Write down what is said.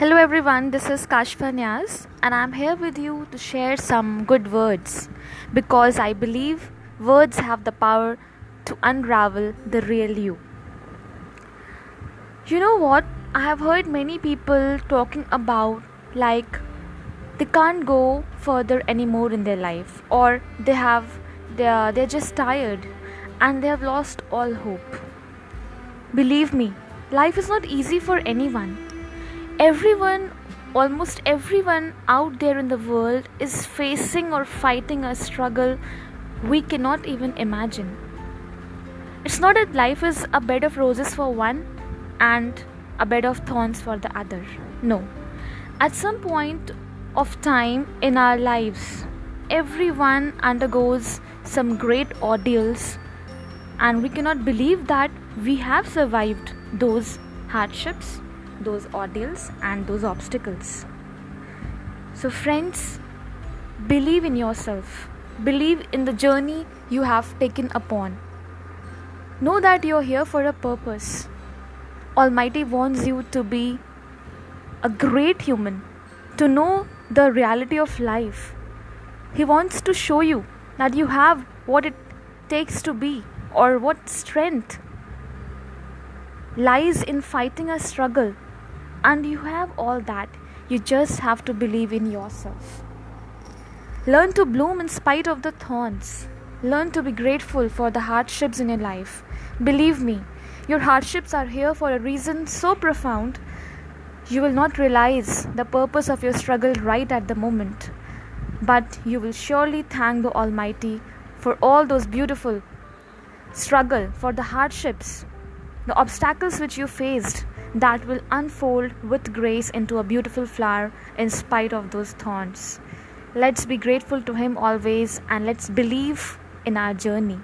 Hello everyone, this is Kashfa Nyaz and I'm here with you to share some good words because I believe words have the power to unravel the real you. You know what? I have heard many people talking about like they can't go further anymore in their life or they have they are they're just tired and they have lost all hope. Believe me, life is not easy for anyone everyone, almost everyone out there in the world is facing or fighting a struggle we cannot even imagine. It's not that life is a bed of roses for one and a bed of thorns for the other. No. At some point of time in our lives, everyone undergoes some great ordeals, and we cannot believe that we have survived those hardships those ordeals and those obstacles. So, friends, believe in yourself, believe in the journey you have taken upon. Know that you're here for a purpose. Almighty wants you to be a great human, to know the reality of life. He wants to show you that you have what it takes to be or what strength lies in fighting a struggle and you have all that. You just have to believe in yourself. Learn to bloom in spite of the thorns. Learn to be grateful for the hardships in your life. Believe me, your hardships are here for a reason so profound, you will not realize the purpose of your struggle right at the moment. But you will surely thank the Almighty for all those beautiful struggle, for the hardships, the obstacles which you faced that will unfold with grace into a beautiful flower in spite of those thorns. Let's be grateful to Him always and let's believe in our journey.